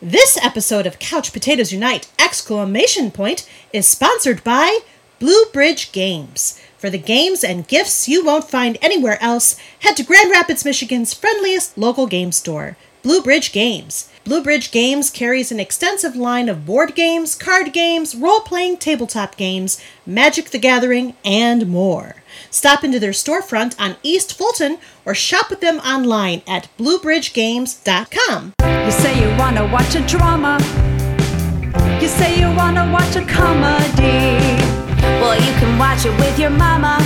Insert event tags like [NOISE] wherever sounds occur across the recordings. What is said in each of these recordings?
This episode of Couch Potatoes Unite! Exclamation point is sponsored by Blue Bridge Games. For the games and gifts you won't find anywhere else, head to Grand Rapids, Michigan's friendliest local game store, Blue Bridge Games. Blue Bridge Games carries an extensive line of board games, card games, role playing tabletop games, Magic the Gathering, and more. Stop into their storefront on East Fulton or shop with them online at bluebridgegames.com. You say you wanna watch a drama. You say you wanna watch a comedy. Well, you can watch it with your mama.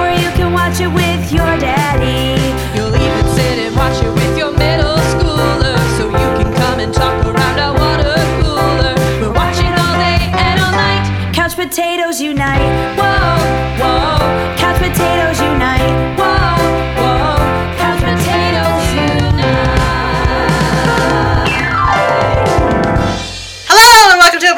Or you can watch it with your daddy. You'll even sit and watch it with your middle schooler potatoes unite. Whoa, whoa. Couch potatoes unite. Whoa.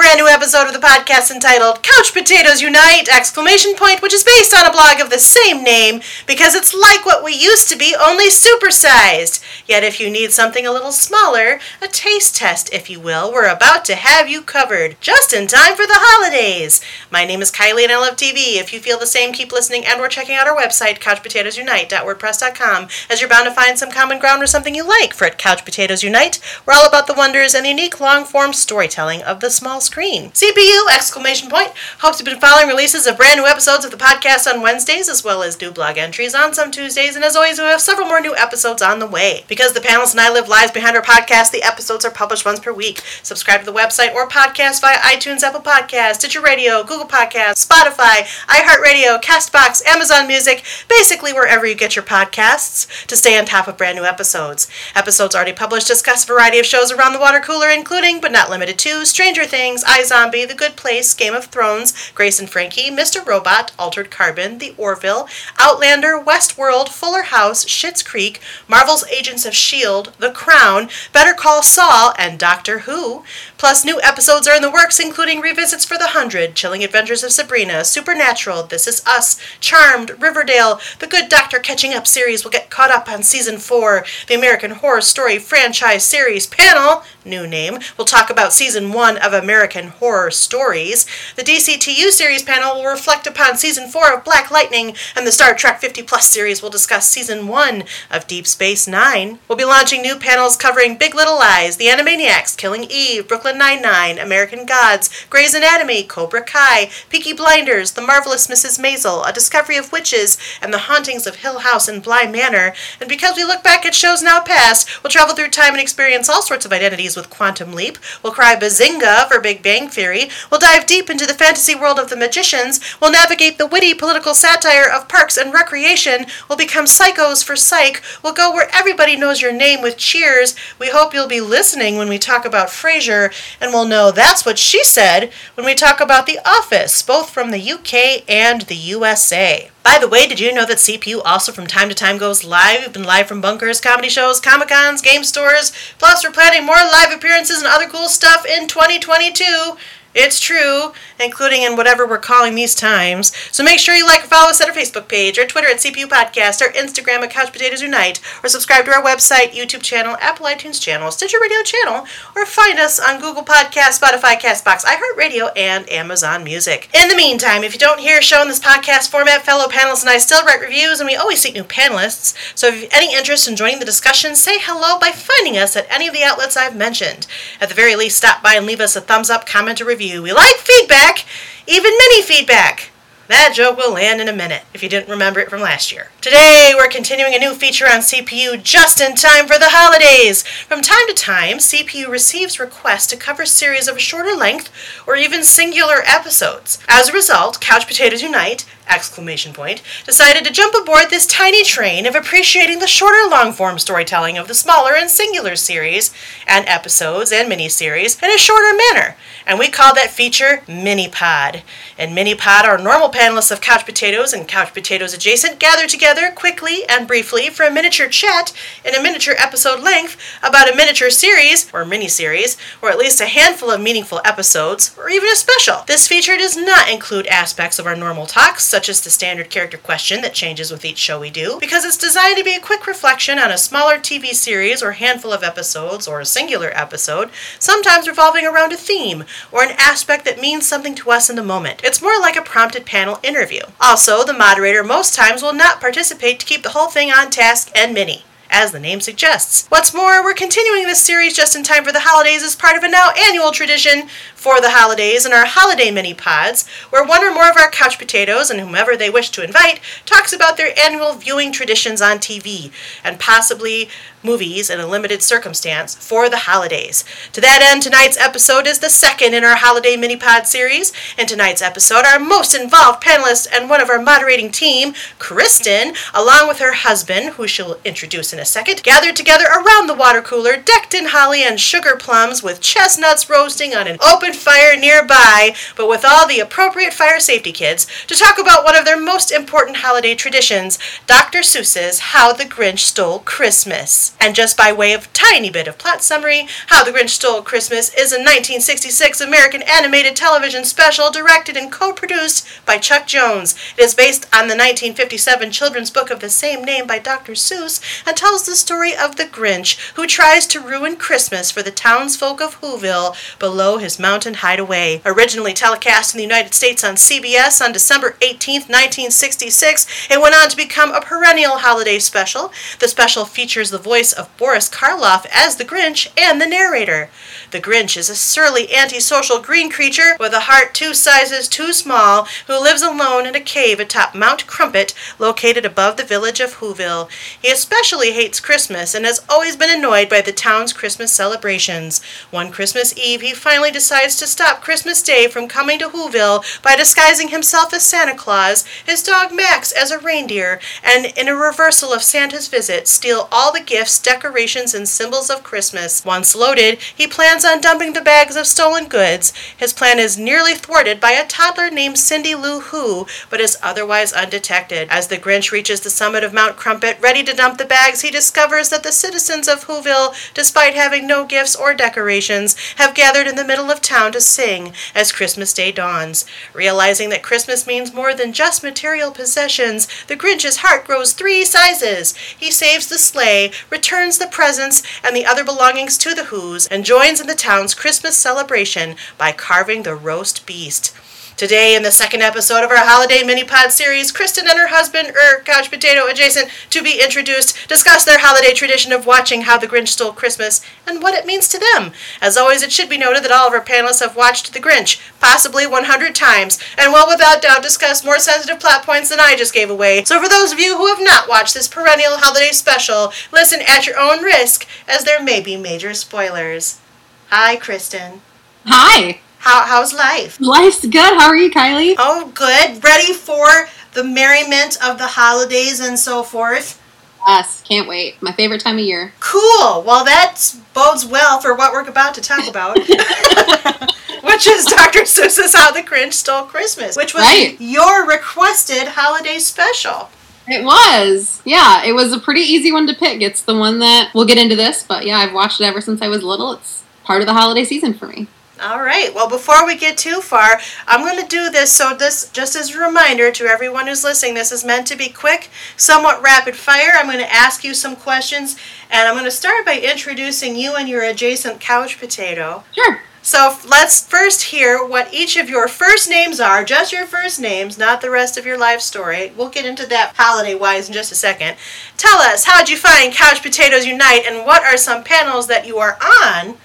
Brand new episode of the podcast entitled Couch Potatoes Unite! Exclamation point, which is based on a blog of the same name because it's like what we used to be, only supersized. Yet if you need something a little smaller, a taste test, if you will, we're about to have you covered just in time for the holidays. My name is Kylie and I love TV. If you feel the same, keep listening and or checking out our website, couchpotatoesunite.wordpress.com, as you're bound to find some common ground or something you like. For at Couch Potatoes Unite, we're all about the wonders and the unique long-form storytelling of the small screen. CPU! Exclamation point! Hopes you've been following releases of brand new episodes of the podcast on Wednesdays, as well as new blog entries on some Tuesdays, and as always, we have several more new episodes on the way. Because the panels and I live lives behind our podcast, the episodes are published once per week. Subscribe to the website or podcast via iTunes, Apple Podcasts, Stitcher Radio, Google Podcasts, Spotify, iHeartRadio, Castbox, Amazon Music, basically wherever you get your podcasts to stay on top of brand new episodes. Episodes already published discuss a variety of shows around the water cooler, including, but not limited to, Stranger Things, iZombie, The Good Place, Game of Thrones, Grace and Frankie, Mr. Robot, Altered Carbon, The Orville, Outlander, Westworld, Fuller House, Schitt's Creek, Marvel's Agents of S.H.I.E.L.D., The Crown, Better Call Saul, and Doctor Who. Plus, new episodes are in the works, including revisits for The Hundred, Chilling Adventures of Sabrina, Supernatural, This Is Us, Charmed, Riverdale, The Good Doctor Catching Up series will get caught up on season four. The American Horror Story franchise series panel, new name, will talk about season one of American Horror Stories. The DCTU series panel will reflect upon season four of Black Lightning, and the Star Trek 50 Plus series will discuss season one of Deep Space Nine. We'll be launching new panels covering Big Little Lies, The Animaniacs, Killing Eve, Brooklyn Nine-Nine, American Gods, Grey's Anatomy, Cobra Kai, Peaky Blinders, The Marvelous Mrs. Maisel, A Discovery of Witches, and The Hauntings of Hill House and Bly Manor. And because we look back at shows now past, we'll travel through time and experience all sorts of identities with Quantum Leap. We'll cry Bazinga for Big Theory. We'll dive deep into the fantasy world of the magicians. We'll navigate the witty political satire of Parks and Recreation. We'll become psychos for Psych. We'll go where everybody knows your name with Cheers. We hope you'll be listening when we talk about Frasier, and we'll know that's what she said when we talk about The Office, both from the UK and the USA. By the way, did you know that CPU also from time to time goes live? We've been live from bunkers, comedy shows, comic cons, game stores. Plus, we're planning more live appearances and other cool stuff in 2022. It's true, including in whatever we're calling these times. So make sure you like or follow us at our Facebook page, or Twitter at CPU Podcast, or Instagram at Couch Potatoes Unite, or subscribe to our website, YouTube channel, Apple iTunes channel, Stitcher Radio channel, or find us on Google Podcast, Spotify, Castbox, iHeartRadio, and Amazon Music. In the meantime, if you don't hear a show in this podcast format, fellow panelists and I still write reviews, and we always seek new panelists. So if you have any interest in joining the discussion, say hello by finding us at any of the outlets I've mentioned. At the very least, stop by and leave us a thumbs up, comment, or review. We like feedback, even mini feedback. That joke will land in a minute if you didn't remember it from last year. Today, we're continuing a new feature on CPU just in time for the holidays. From time to time, CPU receives requests to cover series of a shorter length or even singular episodes. As a result, Couch Potatoes Unite exclamation point, decided to jump aboard this tiny train of appreciating the shorter long form storytelling of the smaller and singular series and episodes and miniseries in a shorter manner. And we call that feature Mini Pod. In Mini Pod, our normal panelists of Couch Potatoes and Couch Potatoes Adjacent gather together quickly and briefly for a miniature chat in a miniature episode length about a miniature series or miniseries, or at least a handful of meaningful episodes, or even a special. This feature does not include aspects of our normal talks, such as the standard character question that changes with each show we do, because it's designed to be a quick reflection on a smaller TV series or handful of episodes or a singular episode, sometimes revolving around a theme or an aspect that means something to us in the moment. It's more like a prompted panel interview. Also, the moderator most times will not participate to keep the whole thing on task and mini as the name suggests. What's more, we're continuing this series just in time for the holidays as part of a now annual tradition for the holidays in our holiday mini pods, where one or more of our couch potatoes and whomever they wish to invite talks about their annual viewing traditions on TV and possibly movies in a limited circumstance for the holidays. To that end, tonight's episode is the second in our holiday mini pod series. In tonight's episode, our most involved panelist and one of our moderating team, Kristen, along with her husband, who she'll introduce in a second, gathered together around the water cooler, decked in holly and sugar plums, with chestnuts roasting on an open fire nearby, but with all the appropriate fire safety kits, to talk about one of their most important holiday traditions, Dr. Seuss's How the Grinch Stole Christmas. And just by way of tiny bit of plot summary, How the Grinch Stole Christmas is a 1966 American animated television special directed and co-produced by Chuck Jones. It is based on the 1957 children's book of the same name by Dr. Seuss and tells the story of the Grinch who tries to ruin Christmas for the townsfolk of Whoville below his mountain hideaway. Originally telecast in the United States on CBS on December 18, 1966, it went on to become a perennial holiday special. The special features the voice of Boris Karloff as the Grinch and the narrator. The Grinch is a surly, antisocial green creature with a heart two sizes too small who lives alone in a cave atop Mount Crumpet, located above the village of Whoville. He especially hates Christmas and has always been annoyed by the town's Christmas celebrations. One Christmas Eve, he finally decides to stop Christmas Day from coming to Whoville by disguising himself as Santa Claus, his dog Max as a reindeer, and in a reversal of Santa's visit, steal all the gifts, decorations, and symbols of Christmas. Once loaded, he plans on dumping the bags of stolen goods. His plan is nearly thwarted by a toddler named Cindy Lou Who, but is otherwise undetected. As the Grinch reaches the summit of Mount Crumpet, ready to dump the bags, he discovers that the citizens of Whoville, despite having no gifts or decorations, have gathered in the middle of town to sing as Christmas Day dawns. Realizing that Christmas means more than just material possessions, the Grinch's heart grows three sizes. He saves the sleigh, returns the presents and the other belongings to the Who's, and joins in the town's Christmas celebration by carving the roast beast. Today, in the second episode of our holiday mini pod series, Kristen and her husband, er, couch potato adjacent, to be introduced, discuss their holiday tradition of watching How the Grinch Stole Christmas and what it means to them. As always, it should be noted that all of our panelists have watched The Grinch, possibly 100 times, and will without doubt discuss more sensitive plot points than I just gave away. So, for those of you who have not watched this perennial holiday special, listen at your own risk, as there may be major spoilers. Hi, Kristen. Hi. How, how's life? Life's good. How are you, Kylie? Oh, good. Ready for the merriment of the holidays and so forth? Yes, can't wait. My favorite time of year. Cool. Well, that bodes well for what we're about to talk about, [LAUGHS] which is Dr. Seuss's How the Grinch Stole Christmas, which was Right. your requested holiday special. It was. Yeah, it was a pretty easy one to pick. It's the one that we'll get into this, but yeah, I've watched it ever since I was little. It's part of the holiday season for me. All right. Well, before we get too far, I'm going to do this. So, this, just as a reminder to everyone who's listening, this is meant to be quick, somewhat rapid fire. I'm going to ask you some questions, and I'm going to start by introducing you and your adjacent couch potato. Sure. So, let's first hear what each of your first names are, just your first names, not the rest of your life story. We'll get into that holiday wise in just a second. Tell us, how'd you find Couch Potatoes Unite, and what are some panels that you are on?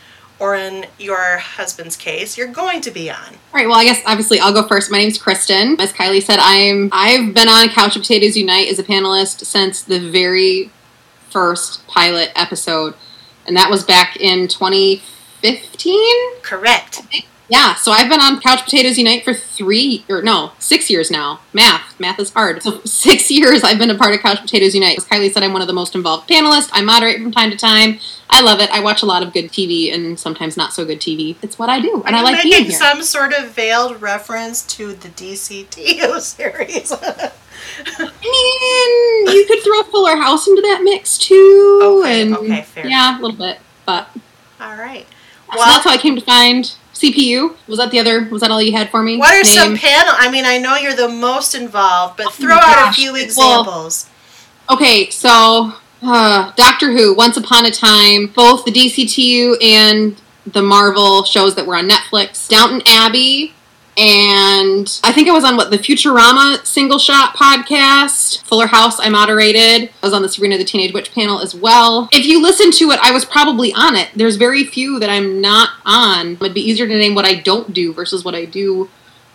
Or in your husband's case, you're going to be on. All right. Well, I guess obviously I'll go first. My name's Kristen. As Kylie said, I'm I've been on Couch of Potatoes Unite as a panelist since the very first pilot episode, and that was back in 2015. Correct. Yeah, so I've been on Couch Potatoes Unite for three, or no, six years now. Math. Math is hard. So [LAUGHS] six years I've been a part of Couch Potatoes Unite. As Kylie said, I'm one of the most involved panelists. I moderate from time to time. I love it. I watch a lot of good TV and sometimes not so good TV. It's what I do, and Are I like making being here. some sort of veiled reference to the DCTU [LAUGHS] series. I mean, you could throw a Fuller House into that mix too. Okay, and okay, fair. Yeah, a little bit. But All right. so Well, that's how I came to find CPU. Was that the other? Was that all you had for me? what are some panel? I mean, I know you're the most involved, but throw out a few Well- examples. Okay, so uh, Doctor Who, Once Upon a Time, both the DCTU and the Marvel shows that were on Netflix, Downton Abbey, and I think I was on what the Futurama single shot podcast, Fuller House. I moderated. I was on the Sabrina the Teenage Witch panel as well. If you listen to it, I was probably on it. There's very few that I'm not on. It'd be easier to name what I don't do versus what I do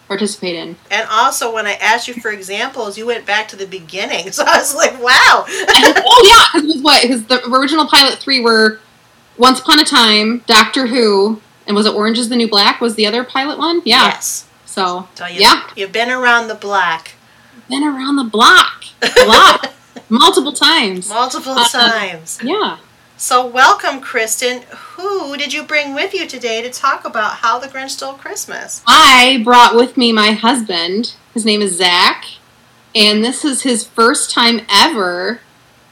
participate in. And also, when I asked you for examples, you went back to the beginning. [LAUGHS] So I was like, wow. oh yeah, because what? Because the original pilot three were Once Upon a Time, Doctor Who, and was it Orange Is the New Black? Was the other pilot one? Yeah. Yes. So So you, yeah, you've been around the block been around the block a lot, [LAUGHS] multiple times. multiple Uh, times. Yeah. So, welcome, Kristen. Who did you bring with you today to talk about how the Grinch stole Christmas? I brought with me my husband. His name is Zach, and this is his first time ever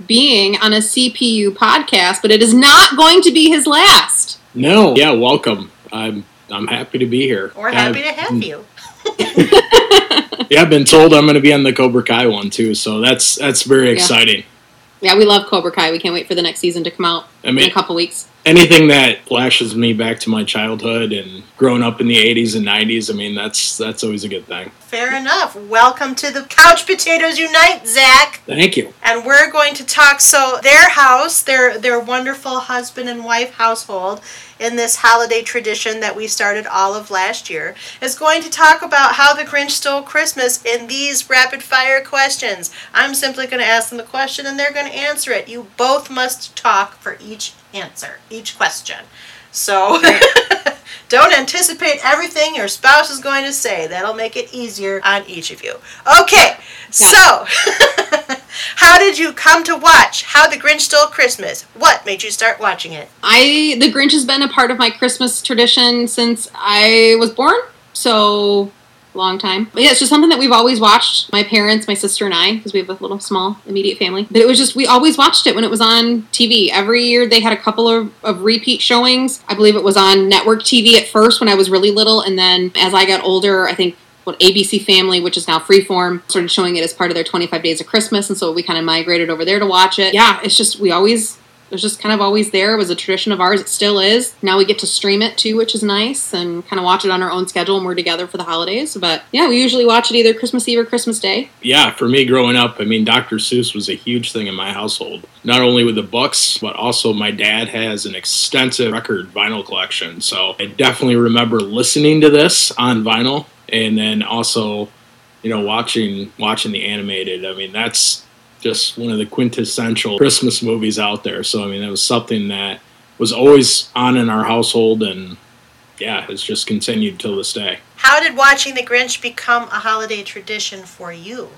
being on a CPU podcast, but it is not going to be his last. No, yeah, welcome. I'm I'm happy to be here. We're Yeah, happy to I've- have you. [LAUGHS] Yeah, I've been told I'm going to be on the Cobra Kai one too, so that's that's very Yeah. exciting. Yeah, we love Cobra Kai. We can't wait for the next season to come out I in mean, a couple weeks. anything that flashes me back to my childhood and growing up in the 80s and 90s, I mean, that's that's always a good thing. Fair enough. Welcome to the Couch Potatoes Unite, Zach. Thank you. And we're going to talk. So, their house, their their wonderful husband and wife household, in this holiday tradition that we started all of last year, is going to talk about how the Grinch stole Christmas in these rapid fire questions. I'm simply going to ask them the question, and they're going to answer it. You both must talk for each answer, each question. So. [LAUGHS] Don't anticipate everything your spouse is going to say. That'll make it easier on each of you. Okay, so [LAUGHS] how did you come to watch How the Grinch Stole Christmas? What made you start watching it? I the Grinch has been a part of my Christmas tradition since I was born, so long time. But yeah, it's just something that we've always watched. My parents, my sister, and I, because we have a little small immediate family. But it was just we always watched it when it was on TV. Every year they had a couple of, of repeat showings. I believe it was on network TV at first when I was really little, and then as I got older, I think what ABC Family, which is now Freeform, started showing it as part of their 25 Days of Christmas, and so we kind of migrated over there to watch it. Yeah, it's just we always it was just kind of always there. It was a tradition of ours. It still is. Now we get to stream it too, which is nice, and kind of watch it on our own schedule when we're together for the holidays. But yeah, we usually watch it either Christmas Eve or Christmas Day. Yeah, for me growing up, I mean, Dr. Seuss was a huge thing in my household. Not only with the books, but also my dad has an extensive record vinyl collection. So I definitely remember listening to this on vinyl and then also, you know, watching watching the animated. I mean, that's just one of the quintessential Christmas movies out there. So I mean, it was something that was always on in our household and yeah, it's just continued till this day. How did watching The Grinch become a holiday tradition for you?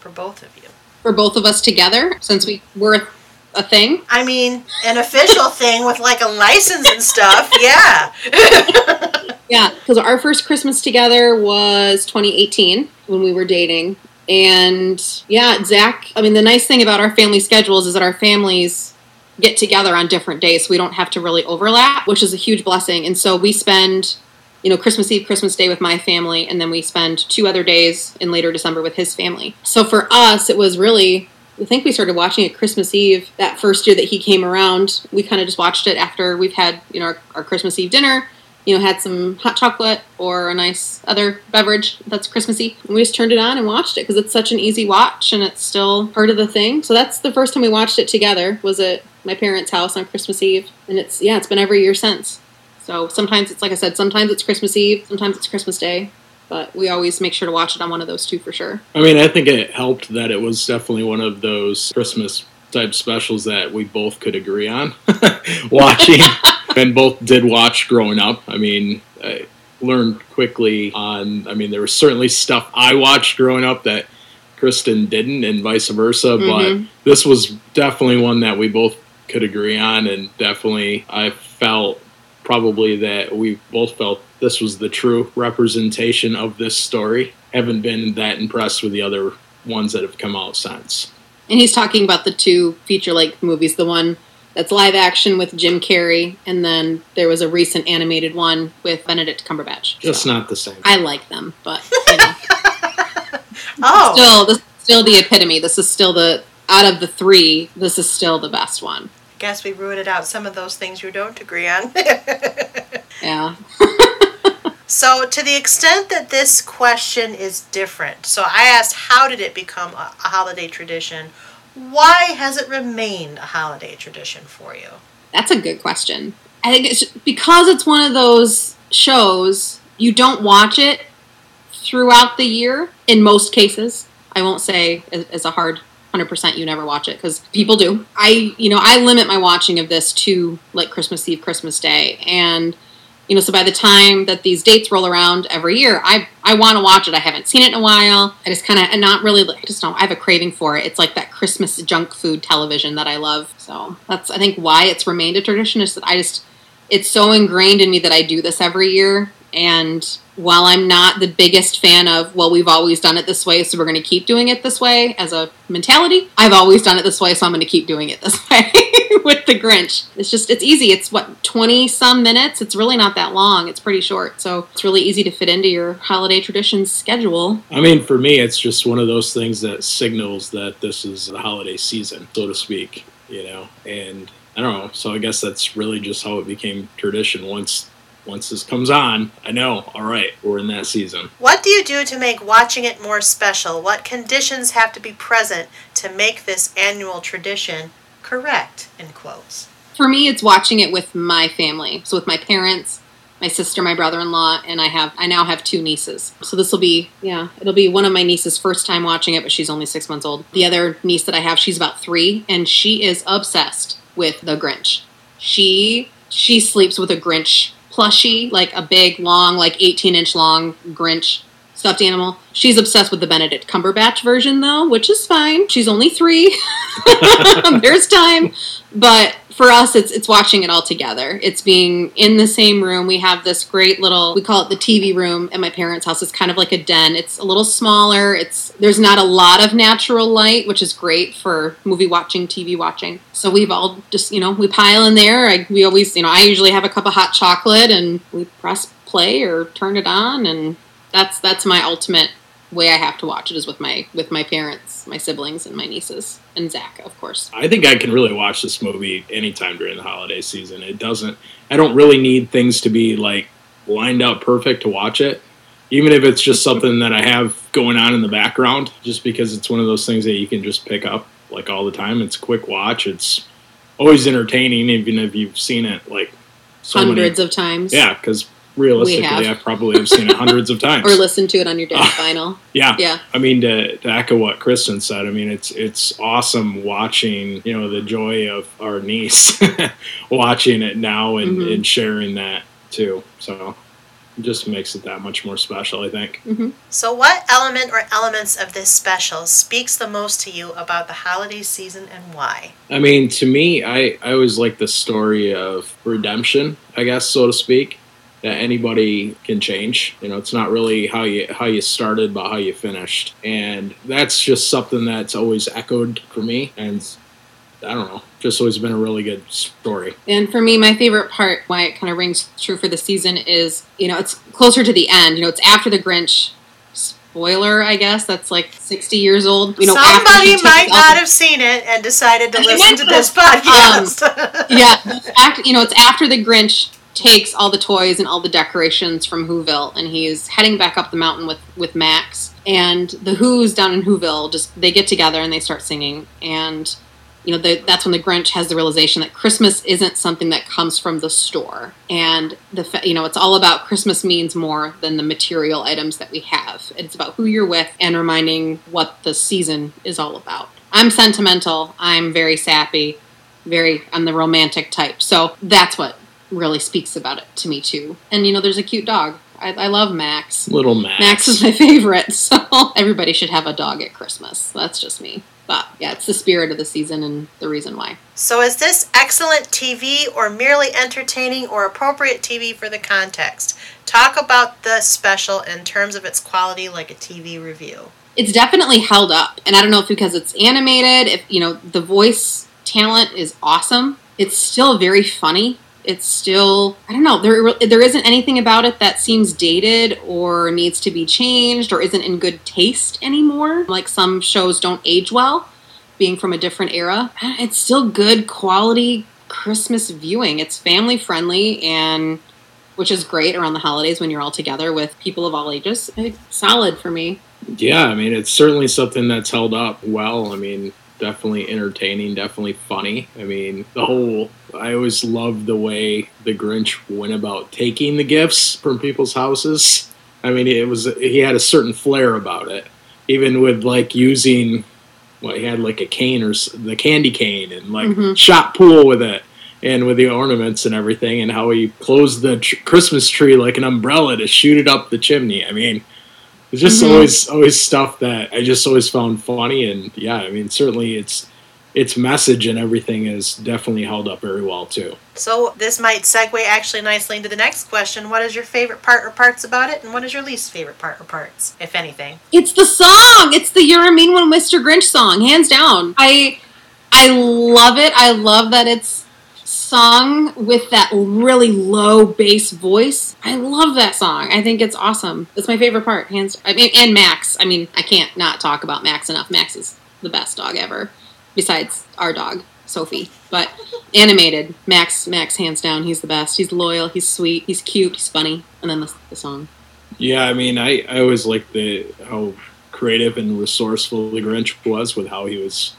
For both of you? For both of us together, since we were a thing. I mean, an official thing with like a license and stuff. Yeah. [LAUGHS] Yeah, because our first Christmas together was 2018 when we were dating. And yeah, Zach, I mean, the nice thing about our family schedules is that our families get together on different days. So we don't have to really overlap, which is a huge blessing. And so we spend, you know, Christmas Eve, Christmas Day with my family, and then we spend two other days in later December with his family. So for us, it was really. I think we started watching it Christmas Eve that first year that he came around. We kind of just watched it after we've had, you know, our, our Christmas Eve dinner you know, had some hot chocolate or a nice other beverage that's Christmassy. And we just turned it on and watched it because it's such an easy watch and it's still part of the thing. So that's the first time we watched it together was at my parents' house on Christmas Eve. And it's, yeah, it's been every year since. So sometimes it's, like I said, sometimes it's Christmas Eve, sometimes it's Christmas Day. But we always make sure to watch it on one of those two for sure. I mean, I think it helped that it was definitely one of those Christmas type specials that we both could agree on [LAUGHS] watching [LAUGHS] and both did watch growing up. I mean, I learned quickly on, I mean, there was certainly stuff I watched growing up that Kristen didn't and vice versa, Mhm. but this was definitely one that we both could agree on and definitely I felt probably that we both felt this was the true representation of this story. Haven't been that impressed with the other ones that have come out since. And he's talking about the two feature length movies, the one That's live action with Jim Carrey, and then there was a recent animated one with Benedict Cumberbatch. Just So, not the same. I like them, but you know, [LAUGHS] Oh, still, this is still the epitome. This is still the out of the three. This is still the best one. guess we rooted out some of those things you don't agree on. [LAUGHS] Yeah. [LAUGHS] so, to the extent that this question is different, so I asked, how did it become a, a holiday tradition? Why has it remained a holiday tradition for you? That's a good question. I think it's because it's one of those shows you don't watch it throughout the year in most cases. I won't say as, a hard 100% you never watch it because people do. I, you know, I limit my watching of this to like Christmas Eve, Christmas Day. And, you know, so by the time that these dates roll around every year, I, I want to watch it. I haven't seen it in a while. I just kind of, and not really, I just don't, I have a craving for it. It's like that Christmas junk food television that I love. So that's, I think, why it's remained a tradition is that I just, it's so ingrained in me that I do this every year. And while I'm not the biggest fan of, well, we've always done it this way, so we're going to keep doing it this way as a mentality, I've always done it this way, so I'm going to keep doing it this [LAUGHS] way with the Grinch. It's just, it's easy. It's what, 20 some minutes? It's really not that long. It's pretty short. So it's really easy to fit into your holiday traditions schedule. I mean, for me, it's just one of those things that signals that this is the holiday season, so to speak, you know? And I don't know. So I guess that's really just how it became tradition. Once once this comes on, I know, all right, we're in that season. What do you do to make watching it more special? What conditions have to be present to make this annual tradition correct? In quotes. For me, it's watching it with my family. So with my parents, my sister, my brother-in-law, and I have I now have two nieces. So this will be yeah, it'll be one of my nieces' first time watching it, but she's only six months old. The other niece that I have, she's about three, and she is obsessed with the Grinch. She she sleeps with a Grinch plushie, like a big, long, like 18 inch long Grinch stuffed animal. She's obsessed with the Benedict Cumberbatch version, though, which is fine. She's only three. [LAUGHS] There's time. But for us, it's it's watching it all together. It's being in the same room. We have this great little we call it the TV room at my parents' house. It's kind of like a den. It's a little smaller. It's there's not a lot of natural light, which is great for movie watching, TV watching. So we've all just you know we pile in there. I, we always you know I usually have a cup of hot chocolate and we press play or turn it on and that's that's my ultimate way I have to watch it is with my with my parents, my siblings, and my nieces, and Zach, of course. I think I can really watch this movie anytime during the holiday season. It doesn't. I don't really need things to be like lined up perfect to watch it. Even if it's just something that I have going on in the background, just because it's one of those things that you can just pick up like all the time. It's a quick watch. It's always entertaining, even if you've seen it like so Hundreds many. of times. Yeah, because realistically, have. I probably have seen it hundreds of [LAUGHS] times. Or listened to it on your dad's [LAUGHS] vinyl. Yeah. Yeah. I mean, to, to echo what Kristen said, I mean, it's it's awesome watching, you know, the joy of our niece [LAUGHS] watching it now and, Mhm. and sharing that too. So it just makes it that much more special, I think. So, what element or elements of this special speaks the most to you about the holiday season and why? I mean, to me, I, I always like the story of redemption, I guess, so to speak. That anybody can change. You know, it's not really how you how you started, but how you finished. And that's just something that's always echoed for me. And I don't know, just always been a really good story. And for me, my favorite part, why it kind of rings true for the season, is you know it's closer to the end. You know, it's after the Grinch. Spoiler, I guess that's like sixty years old. You know, Somebody might not have seen it and decided to listen to this podcast. Um, yeah, after, you know, it's after the Grinch takes all the toys and all the decorations from Whoville, and he's heading back up the mountain with with Max. And the Who's down in Whoville just they get together and they start singing, and you know the, that's when the Grinch has the realization that Christmas isn't something that comes from the store, and the you know it's all about Christmas means more than the material items that we have. It's about who you're with and reminding what the season is all about. I'm sentimental. I'm very sappy very I'm the romantic type. So that's what really speaks about it to me too. And you know, there's a cute dog. I, I love Max. Little Max. Max is my [LAUGHS] favorite. So [LAUGHS] everybody should have a dog at Christmas. That's just me. But yeah, it's the spirit of the season and the reason why. so, is this excellent TV or merely entertaining or appropriate TV for the context? Talk about the special in terms of its quality, like a TV review. It's definitely held up. And I don't know if because it's animated, if you know, the voice talent is awesome. it's still very funny. It's still I don't know there there isn't anything about it that seems dated or needs to be changed or isn't in good taste anymore. Like some shows don't age well, being from a different era. It's still good quality Christmas viewing. It's family friendly and which is great around the holidays when you're all together with people of all ages. It's solid for me. Yeah, I mean, it's certainly something that's held up well. I mean, definitely entertaining, definitely funny. I mean, the whole, I always loved the way the Grinch went about taking the gifts from people's houses. I mean, it was, he had a certain flair about it. Even with like using, well, he had like a cane or the candy cane and like Mhm. shot pool with it and with the ornaments and everything and how he closed the tr- Christmas tree like an umbrella to shoot it up the chimney. I mean, it's just Mhm. always always stuff that I just always found funny and yeah, I mean certainly it's its message and everything is definitely held up very well too. So this might segue actually nicely into the next question. What is your favorite part or parts about it, and what is your least favorite part or parts, if anything? It's the song. It's the "You're a Mean One, Mr. Grinch" song, hands down. I I love it. I love that it's sung with that really low bass voice. I love that song. I think it's awesome. It's my favorite part, hands. I mean, and Max. I mean, I can't not talk about Max enough. Max is the best dog ever, besides our dog Sophie. But [LAUGHS] animated, Max. Max, hands down, he's the best. He's loyal. He's sweet. He's cute. He's funny. And then the, the song. Yeah, I mean I, I always liked the how creative and resourceful the Grinch was with how he was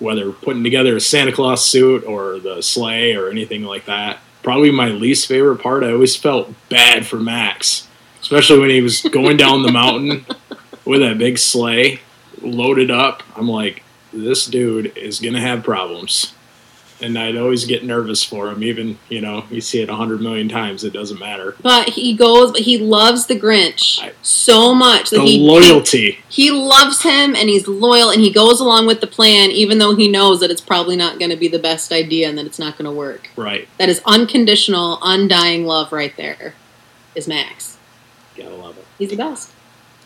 whether putting together a Santa Claus suit or the sleigh or anything like that. Probably my least favorite part, I always felt bad for Max. Especially when he was going down the mountain [LAUGHS] with that big sleigh loaded up. I'm like, this dude is gonna have problems. And I'd always get nervous for him, even, you know, you see it a hundred million times, it doesn't matter. But he goes, but he loves the Grinch I- so much that The he loyalty. he loves him and he's loyal and he goes along with the plan even though he knows that it's probably not going to be the best idea and that it's not going to work. Right. That is unconditional, undying love right there. Is Max. Gotta love it. He's the best.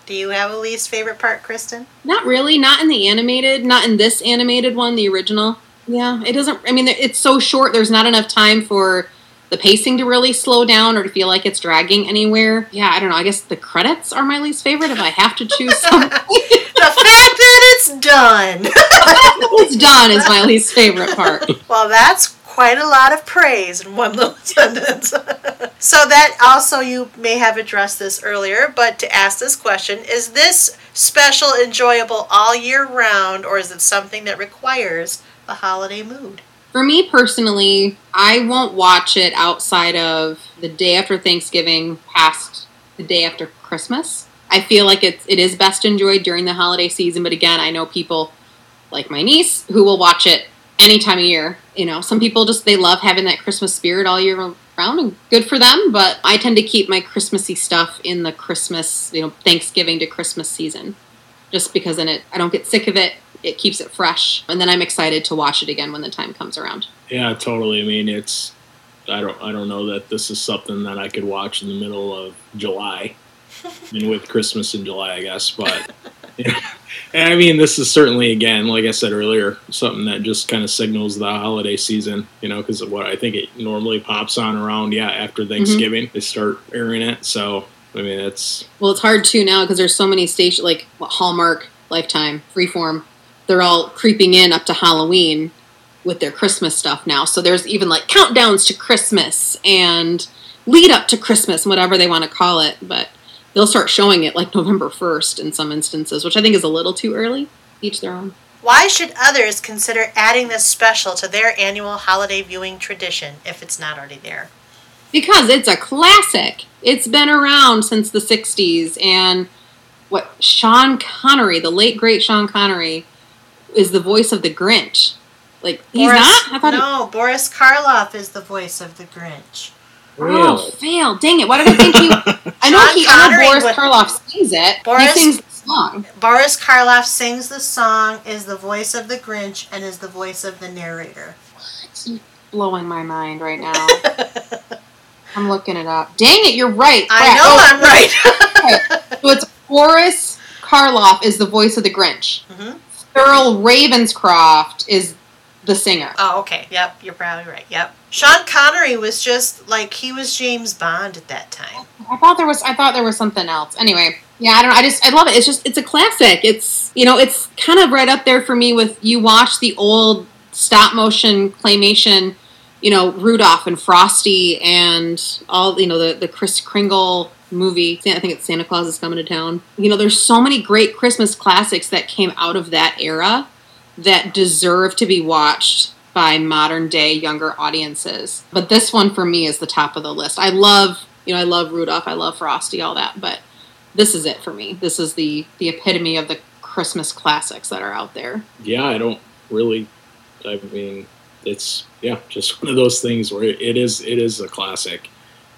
Do you have a least favorite part, Kristen? Not really, not in the animated, not in this animated one, the original. Yeah, it doesn't I mean it's so short there's not enough time for the pacing to really slow down or to feel like it's dragging anywhere. Yeah, I don't know. I guess the credits are my least favorite if I have to choose [LAUGHS] something. the fact that it's done. [LAUGHS] it's done is my least favorite part. well, that's quite a lot of praise in one little [LAUGHS] sentence. so that also you may have addressed this earlier, but to ask this question, is this special enjoyable all year round or is it something that requires a holiday mood? For me personally, I won't watch it outside of the day after Thanksgiving past the day after Christmas. I feel like it's it is best enjoyed during the holiday season, but again, I know people like my niece who will watch it any time of year. You know, some people just they love having that Christmas spirit all year round and good for them, but I tend to keep my Christmassy stuff in the Christmas, you know, Thanksgiving to Christmas season. Just because then it I don't get sick of it. It keeps it fresh, and then I'm excited to watch it again when the time comes around. Yeah, totally. I mean, it's I don't I don't know that this is something that I could watch in the middle of July. I mean, with Christmas in July, I guess, but yeah. [LAUGHS] And I mean, this is certainly again, like I said earlier, something that just kind of signals the holiday season. You know, because what I think it normally pops on around yeah after mm-hmm. Thanksgiving they start airing it. So I mean, it's Well, it's hard too now because there's so many stations like what, Hallmark, Lifetime, Freeform. They're all creeping in up to Halloween with their Christmas stuff now. So there's even like countdowns to Christmas and lead up to Christmas, whatever they want to call it. But they'll start showing it like November 1st in some instances, which I think is a little too early. Each their own. Why should others consider adding this special to their annual holiday viewing tradition if it's not already there? Because it's a classic. It's been around since the 60s. And what Sean Connery, the late great Sean Connery, is the voice of the Grinch. Like, he's Boris- not? I thought no, Boris Karloff is the voice of the Grinch. it, oh, fail. Dang it. Why did I think he. I know, Sean he, I know Boris would- Karloff sings it. Boris- he sings the song. Boris Karloff sings the song, is the voice of the Grinch, and is the voice of the narrator. It's blowing my mind right now. [LAUGHS] I'm looking it up. Dang it, you're right. I Crap. know Oh, I'm right. [LAUGHS] So it's Boris Karloff is the voice of the Grinch. Mhm. Thurl Ravenscroft is the singer. Oh, okay. Yep, you're probably right. Yep. Sean Connery was just like he was James Bond at that time. I thought there was I thought there was something else. Anyway, yeah, I don't know. I just I love it. It's just it's a classic. It's you know, it's kind of right up there for me with you watch the old stop motion claymation, you know, Rudolph and Frosty and all you know, the the Kris Kringle movie. I think it's Santa Claus is coming to town. You know, there's so many great Christmas classics that came out of that era that deserve to be watched by modern day younger audiences. But this one for me is the top of the list. I love, you know, I love Rudolph, I love Frosty, all that, but this is it for me. This is the the epitome of the Christmas classics that are out there. Yeah, I don't really. I mean, it's yeah, just one of those things where it is it is a classic,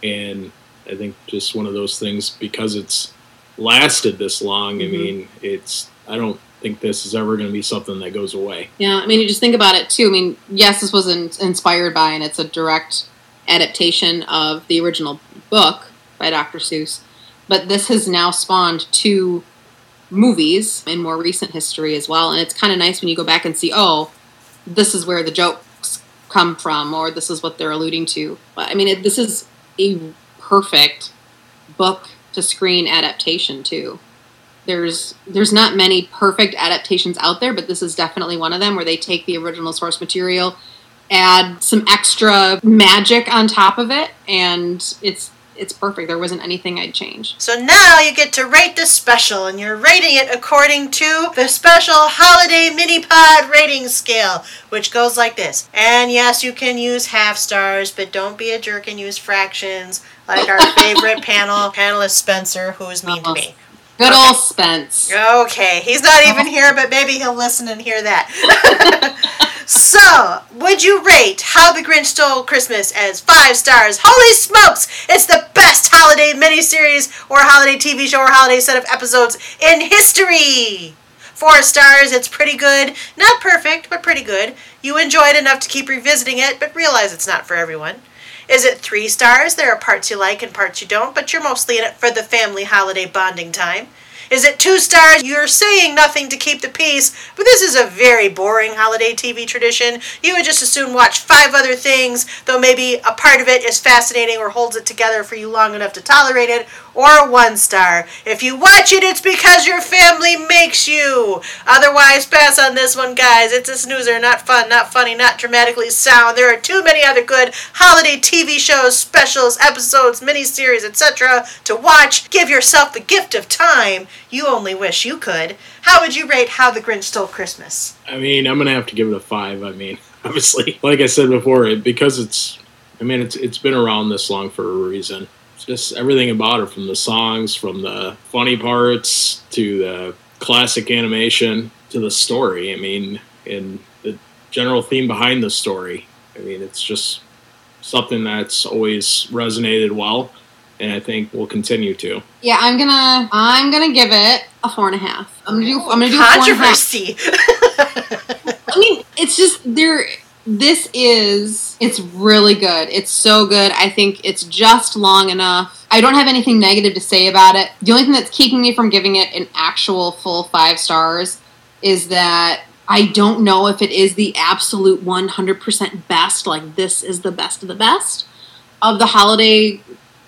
and I think just one of those things because it's lasted this long. I Mhm. mean, it's I don't think this is ever going to be something that goes away. Yeah, I mean, you just think about it too. I mean, yes, this was in, inspired by, and it's a direct adaptation of the original book by Dr. Seuss, but this has now spawned two movies in more recent history as well. And it's kind of nice when you go back and see, oh, this is where the jokes come from, or this is what they're alluding to. But I mean, it, this is a perfect book to screen adaptation too there's there's not many perfect adaptations out there, but this is definitely one of them where they take the original source material, add some extra magic on top of it, and it's it's perfect. There wasn't anything I'd change. So now you get to rate this special, and you're rating it according to the special holiday mini pod rating scale, which goes like this. And yes, you can use half stars, but don't be a jerk and use fractions, like our [LAUGHS] favorite panel panelist Spencer, who's mean to me. Good old Spence. Okay, he's not even [LAUGHS] here, but maybe he'll listen and hear that. [LAUGHS] so, would you rate How the Grinch Stole Christmas as five stars? Holy smokes! It's the best holiday miniseries or holiday TV show or holiday set of episodes in history! Four stars, it's pretty good. Not perfect, but pretty good. You enjoy it enough to keep revisiting it, but realize it's not for everyone. Is it three stars? There are parts you like and parts you don't, but you're mostly in it for the family holiday bonding time. Is it two stars? You're saying nothing to keep the peace, but this is a very boring holiday TV tradition. You would just as soon watch five other things, though maybe a part of it is fascinating or holds it together for you long enough to tolerate it, or one star. If you watch it, it's because your family makes you. Otherwise, pass on this one, guys. It's a snoozer, not fun, not funny, not dramatically sound. There are too many other good holiday TV shows, specials, episodes, miniseries, etc. to watch. Give yourself the gift of time. You only wish you could. How would you rate How the Grinch Stole Christmas? I mean, I'm gonna have to give it a five. I mean, [LAUGHS] obviously, like I said before, it, because it's, I mean, it's it's been around this long for a reason. It's just everything about it, from the songs, from the funny parts to the classic animation to the story. I mean, and the general theme behind the story. I mean, it's just something that's always resonated well, and I think we'll continue to. Yeah, I'm gonna I'm gonna give it a four and a half. I'm gonna do I'm gonna do a four and a half. Controversy. [LAUGHS] I mean, it's just there. This is it's really good. It's so good. I think it's just long enough. I don't have anything negative to say about it. The only thing that's keeping me from giving it an actual full five stars is that I don't know if it is the absolute 100% best. Like this is the best of the best of the holiday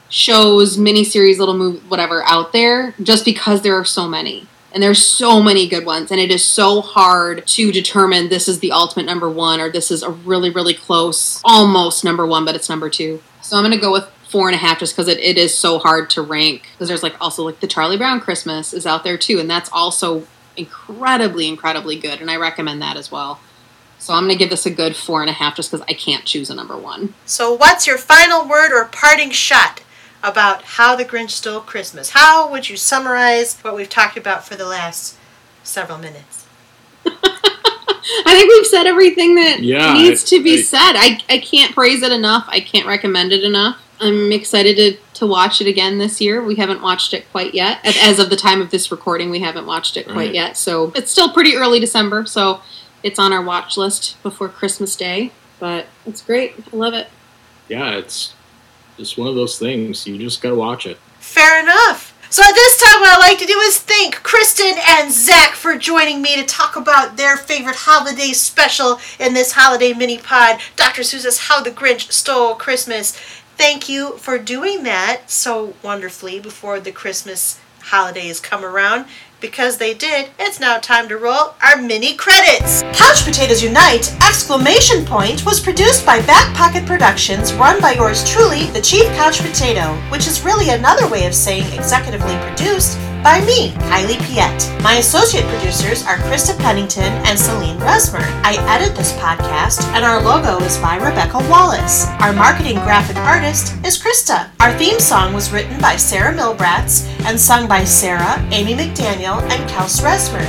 shows, miniseries, little movie, whatever out there, just because there are so many. And there's so many good ones, and it is so hard to determine this is the ultimate number one or this is a really, really close, almost number one, but it's number two. So I'm gonna go with four and a half just because it, it is so hard to rank. Because there's like also like the Charlie Brown Christmas is out there too, and that's also incredibly, incredibly good, and I recommend that as well. So I'm gonna give this a good four and a half just because I can't choose a number one. so, what's your final word or parting shot about How the Grinch Stole Christmas? How would you summarize what we've talked about for the last several minutes? [LAUGHS] I think we've said everything that Yeah, needs I- to be I- said. I, I can't praise it enough. I can't recommend it enough. I'm excited to, to watch it again this year. We haven't watched it quite yet. As- As of the time of this recording, we haven't watched it quite Right. yet. So it's still pretty early December. So it's on our watch list before Christmas Day. But it's great. I love it. Yeah, it's just one of those things. You just gotta watch it. Fair enough. So at this time, what I'd like to do is thank Kristen and Zach for joining me to talk about their favorite holiday special in this holiday mini pod, Dr. Seuss's How the Grinch Stole Christmas. Thank you for doing that so wonderfully before the Christmas holidays come around. Because they did, it's now time to roll our mini credits. Couch Potatoes Unite! Exclamation point was produced by Back Pocket Productions, run by yours truly, the Chief Couch Potato, which is really another way of saying executively produced by me, Kylie Piet. My associate producers are Krista Pennington and Celine Resmer. I edit this podcast, and our logo is by Rebecca Wallace. Our marketing graphic artist is Krista. Our theme song was written by Sarah Milbratz and sung by Sarah, Amy McDaniel, and Kels Resmer.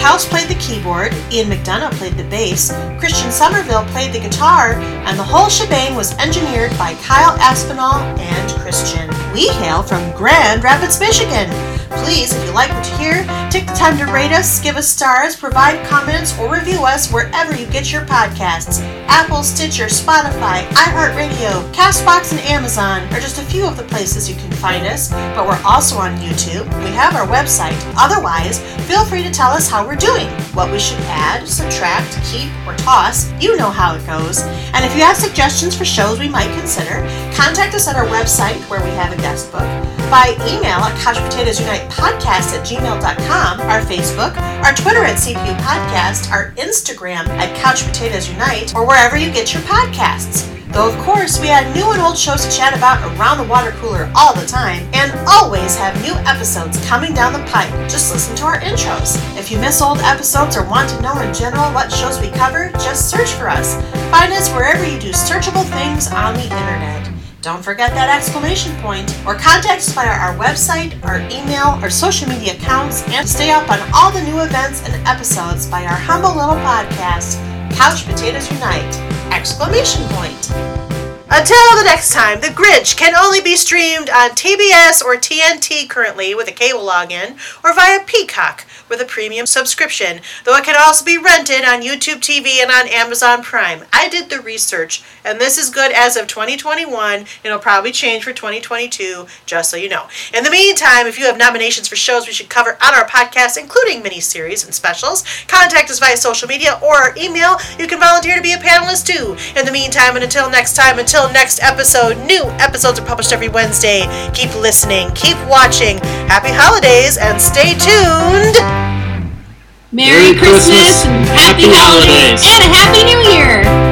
Kels played the keyboard, Ian McDonough played the bass, Christian Somerville played the guitar, and the whole shebang was engineered by Kyle Aspinall and Christian. We hail from Grand Rapids, Michigan. Please, if you like what you hear, take the time to rate us, give us stars, provide comments, or review us wherever you get your podcasts. Apple, Stitcher, Spotify, iHeartRadio, Castbox, and Amazon are just a few of the places you can find us, but we're also on YouTube. We have our website. Otherwise, feel free to tell us how we're doing, what we should add, subtract, keep, or toss. You know how it goes. And if you have suggestions for shows we might consider, contact us at our website where we have a guest book, by email at couchpotatoesunitepodcast at gmail.com, our Facebook, our Twitter at CPU Podcast, our Instagram at Couch Potatoes Unite, or wherever you get your podcasts. Though, of course, we have new and old shows to chat about around the water cooler all the time, and always have new episodes coming down the pipe. Just listen to our intros. If you miss old episodes or want to know in general what shows we cover, just search for us. Find us wherever you do searchable things on the internet. Don't forget that exclamation point, or contact us via our website, our email, our social media accounts, and stay up on all the new events and episodes by our humble little podcast, Couch Potatoes Unite! Exclamation point. Until the next time, The Grinch can only be streamed on TBS or TNT currently with a cable login, or via Peacock with a premium subscription, though it can also be rented on YouTube TV and on Amazon Prime. I did the research, and this is good as of 2021. It'll probably change for 2022, just so you know. In the meantime, if you have nominations for shows we should cover on our podcast, including miniseries and specials, contact us via social media or email. You can volunteer to be a panelist too. In the meantime, and until next time, until next episode, new episodes are published every Wednesday. Keep listening, keep watching. Happy holidays, and stay tuned. Merry, Merry Christmas, Christmas and and Happy Happy Holidays Holidays. and a Happy New Year!